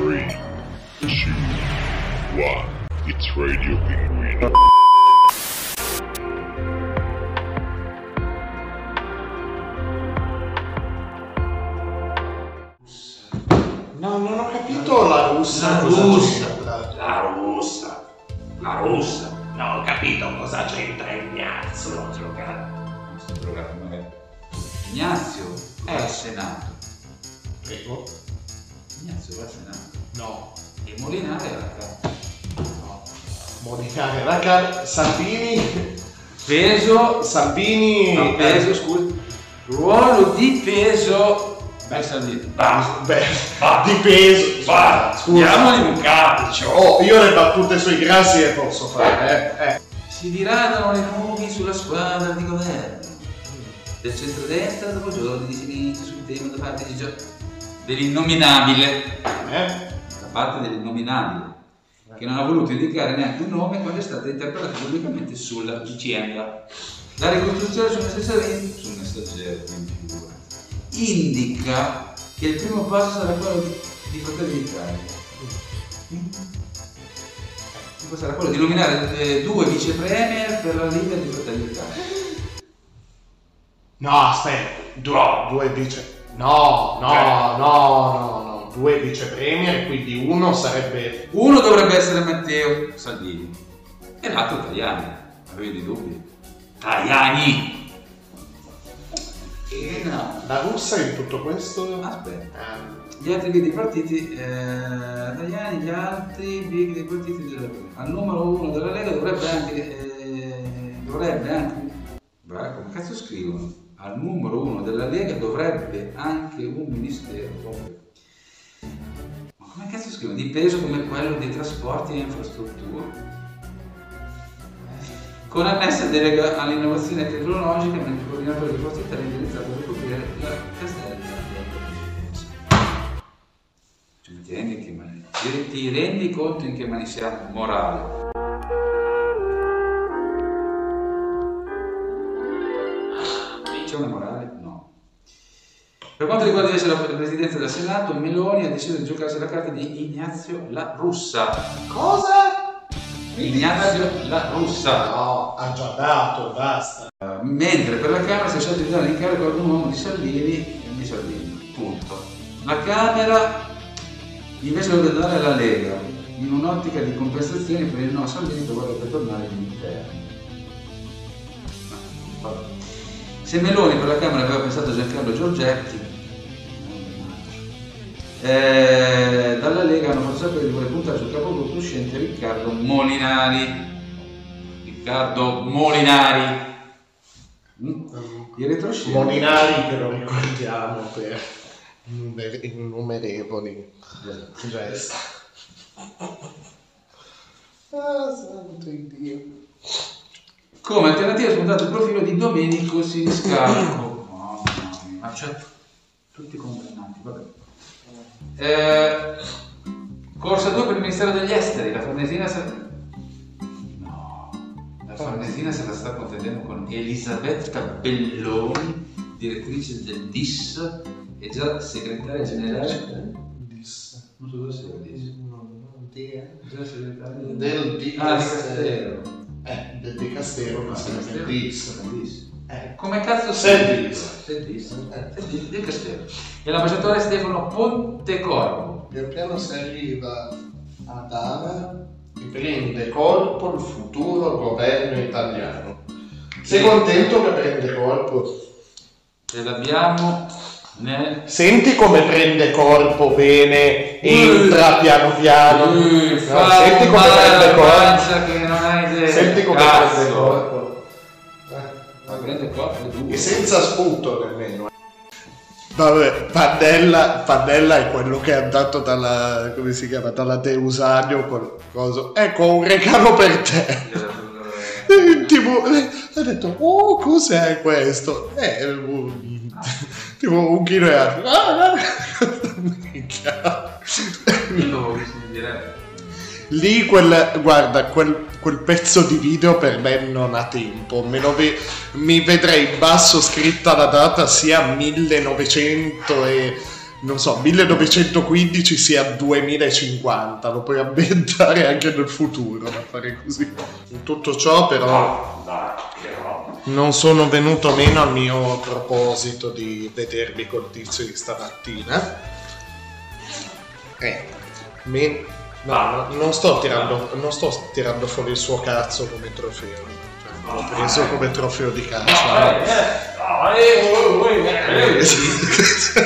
Three, two, one. It's Radio Pinguino. No, non ho capito la russa. La russa, la russa, la russa. Non ho capito cosa c'entra Ignazio. Non sto drogato magari. Ignazio è al Senato. Prego. Ignazio Senato. No. E Molinare alla Camera. No. Monicare, raga, Salvini, Peso, Salvini... no, peso, scusa. Ruolo di peso. Beh, Salvini. Basta, Beh, basta, di peso. basta, Scusa. andiamoli un calcio. Oh, io le battute sui grassi le posso fare, eh. eh. Si diradano le nubi sulla squadra di governo del centrodestra dopo giorni di silenzio sul tema da parte di Gio- dell'innominabile. Eh? Da parte dell'innominabile. Che non ha voluto indicare neanche un nome quando è stata interpellata pubblicamente sulla vicenda. La ricostruzione sul messaggero, sul messaggero indica che il primo passo sarà quello di, Fratelli d'Italia. Sarà quello di nominare eh, due vice premier per la Lega di Fratelli d'Italia. No, aspetta, due, due vice... No, no, no, no, no, due vice premier, quindi uno sarebbe... Uno dovrebbe essere Matteo Salvini e l'altro Tajani. Avevi dei dubbi? Tajani! E no. La russa in tutto questo... Aspetta. Ah, Gli altri big dei partiti, eh, Tajani, gli altri big dei partiti della Lega. Al numero uno della Lega dovrebbe anche... eh, dovrebbe anche... Beh, come cazzo scrivono? Al numero uno della Lega dovrebbe anche un ministero. Ma come cazzo scrivono? Di peso come quello dei trasporti e infrastrutture? Con annessa delega all'innovazione tecnologica, mentre il coordinatore di Forza Italia è indirizzato a ricoprire la castella cioè, mani- ti- ti rendi conto in che mani siamo? Morale. C'è una morale? No. Per quanto riguarda invece la presidenza del Senato, Meloni ha deciso di giocarsi la carta di Ignazio la Russa. Cosa? Ignazio la Russa. No, ha già dato, basta. Mentre per la Camera si è scelto di dare l'incarico ad un uomo di Salvini e di Salvini. Punto. La Camera invece dovrebbe dare alla Lega in un'ottica di compensazione per il no a Salvini che vorrebbe tornare all'interno. Se Meloni per la Camera aveva pensato a Giancarlo Giorgetti, eh, dalla Lega hanno fatto sapere di voler puntare sul capogruppo uscente Riccardo Molinari. Riccardo Molinari. Mm? Il retroscena. Molinari che lo ricordiamo per innumer- innumerevoli gesti. Ah, santo Dio. Come alternativa spuntato il profilo di Domenico Siniscalco. Mamma mia, ma c'è tutti condannati, vabbè. Eh, corsa 2 per il Ministero degli Esteri, la Farnesina sarà... No, la Farnesina se la sta contendendo con Elisabetta Belloni, direttrice del DIS e già segretaria generale... Dis- Non so dove sia il DIS. no, no, di- Già segretaria Del Ah, di Dicastero. Castero. Del Ah, si chiama Castero. Dis. Dis. Eh, Come cazzo. Sendis. Eh. Sendis del Castello. E l'ambasciatore Stefano Pontecorvo. pian piano si arriva ad Ava e prende corpo il futuro governo italiano. Sei contento che prende corpo? Ce l'abbiamo nel... Senti come prende corpo bene, entra piano piano. Uh, No, senti come prende corpo. Senti come Cazzo. prende corpo. Ma prende corpo è. E senza sputo nemmeno. Vabbè, Pannella, Pannella è quello che è andato dalla, come si chiama, dalla Teusanio col coso. Ecco, un regalo per te. Eh, tipo, eh, ha detto, oh, cos'è questo? Eh, un- tipo un chilo e altro. Ah, diretta. Lì quel, guarda, quel, quel pezzo di video per me non ha tempo. Me lo ve- mi vedrei in basso scritta la data sia 1900 e non so, 1915 sia 2050, lo puoi ambientare anche nel futuro da fare così. In tutto ciò però Dai, che. Non sono venuto meno al mio proposito di vedermi col tizio di stamattina. Eh, me- no, no, non, sto tirando, non sto tirando fuori il suo cazzo come trofeo. Cioè, l'ho preso come trofeo di. Eh, eh, no, eh, oh, eh, eh.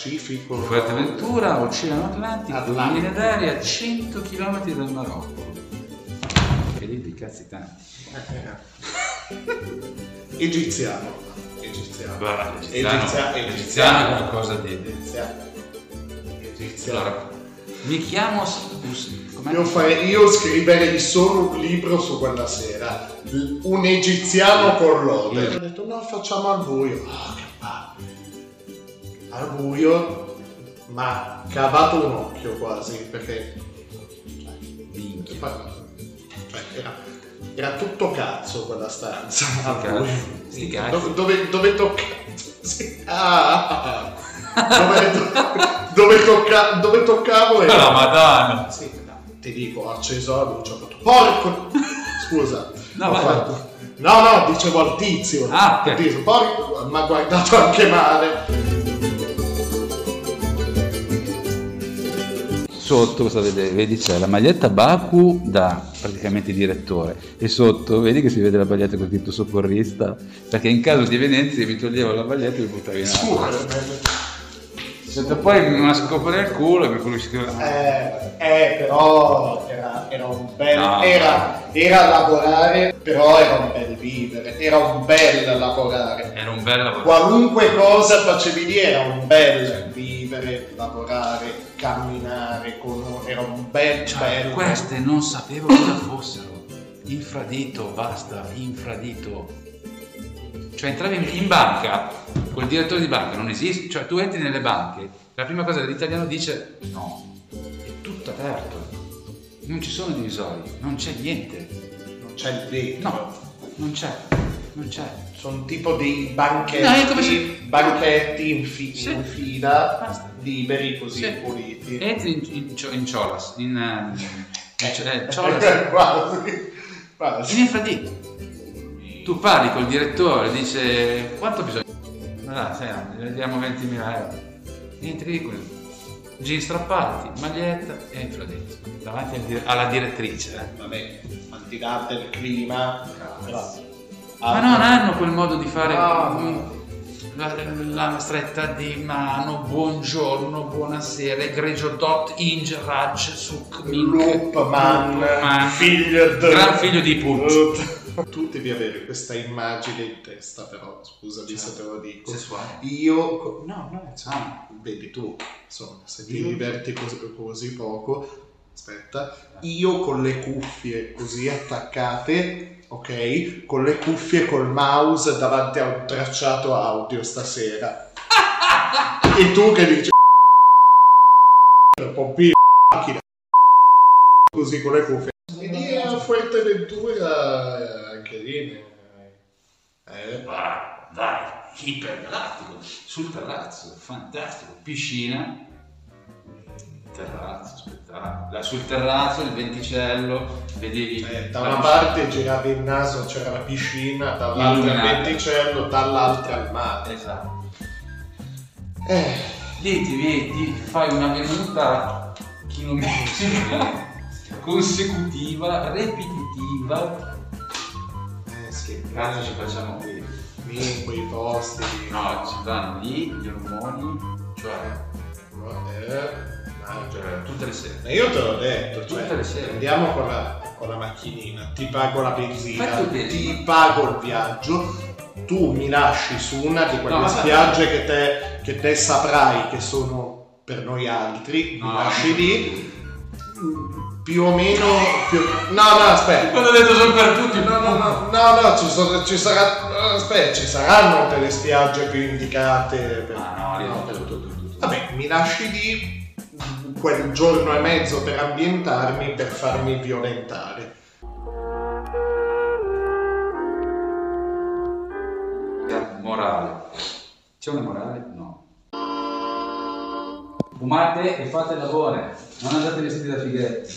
Pacifico. Fuerteventura, Oceano Atlantico, Atlantico. linea d'aria a 100 km dal Marocco. E lì di cazzi tanti. Eh, Egiziano. Egiziano. Beh, Egizia- egiziano è qualcosa di... Egiziano. Egiziano. Allora, mi chiamo... Io, farei- io scriverei solo un libro su quella sera. Un egiziano con lode. Ho detto no, facciamo al buio. Al buio, ma cavato un occhio quasi, perché Minchia. cioè, era, era tutto cazzo quella stanza. cazzo. Sti cazzi. Dove, dove, dove tocca... Sì. Ah, dove, dove, tocca, dove toccavo era... La madonna! Sì, no, ti dico, ho acceso la luce, ho fatto porco! Scusa, No, ho vai, fatto... No, no, dicevo al tizio. Ah, ok. Al tizio, porco, mi ha guardato anche male. Sotto cosa vedi? Vedi c'è la maglietta Baku da praticamente direttore e sotto vedi che si vede la maglietta con scritto soccorrista perché in caso di Venezia mi toglievo la maglietta e mi buttavo in acqua. Sento poi una scopa nel culo e mi pulisco. Eh, eh, però era, era un bel... No. Era, era lavorare, però era un bel vivere. Era un bel lavorare. Era un bel lavoro. Qualunque cosa facevi lì era un bel vivere, lavorare, camminare, con... era un bel, Cioè, bello. queste non sapevo cosa fossero. Infradito, basta, infradito. Cioè entravi in, in banca, col direttore di banca non esiste, cioè tu entri nelle banche, la prima cosa che l'italiano dice no, è tutto aperto, non ci sono divisori, non c'è niente, Non c'è il vetro. no, non c'è, non c'è. Sono tipo dei banchetti, No, se- banchetti in, fi- Sì. in fila, Basta. Liberi così Sì. puliti. Entri in, in, in ciolas, in, eh, in eh, ciolas, quasi, quasi. in infradito. Tu parli col direttore, dice quanto bisogna? Ma dai, sai, ne vediamo 20.000 euro. Entri lì con jeans strappati, maglietta e infradito. Davanti al di- alla direttrice. eh. Vabbè, là del clima, Ma non hanno quel modo di fare No. mm, la, la stretta di mano, buongiorno, buonasera, egregio dot inge raj suk Loopman. figlio del... Gran figlio di Put. Tu devi avere questa immagine in testa, però, scusami se te lo dico. Sessuale. Io, no, no, Ah. vedi tu, insomma, se ti Io? diverti così, così poco, aspetta, io con le cuffie così attaccate, ok, con le cuffie col mouse davanti a un tracciato audio stasera. e tu che dici pompino macchina così con le cuffie. E lì a Fuerteventura eh, anche lì eh, Vai, dai, ipergalattico, sul terrazzo, fantastico, piscina, terrazzo, spettacolo. Là Sul terrazzo il venticello, vedevi... Eh, da una parte giravi il naso, c'era la piscina, dall'altra il venticello, dall'altra il mare. Esatto. Eh, Lì ti, vedi, fai una venuta chilometrica, consecutiva, ripetitiva. eh sì, Cazzo ci facciamo qui? lì in quei posti. No, ci vanno lì gli ormoni, cioè, Eh, no, cioè tutte le sere. E io te l'ho detto, cioè, Tutte le sere. andiamo con la, con la macchinina, ti pago la benzina, ti pago il viaggio, tu mi lasci su una di quelle No, spiagge che te, che te saprai che sono per noi altri, mi No, lasci no. lì, più o meno... Più... No, no, aspetta. Quando ho detto sono per tutti, No, no, no, no, no, ci, sono- ci sarà, aspetta, ci saranno delle spiagge più indicate. Per... Ah no, no, tutto. Vabbè, mi lasci lì, quel giorno e mezzo per ambientarmi per farmi violentare. Morale. C'è una morale? No. Fumate e fate l'amore. Non andate vestiti da fighetti.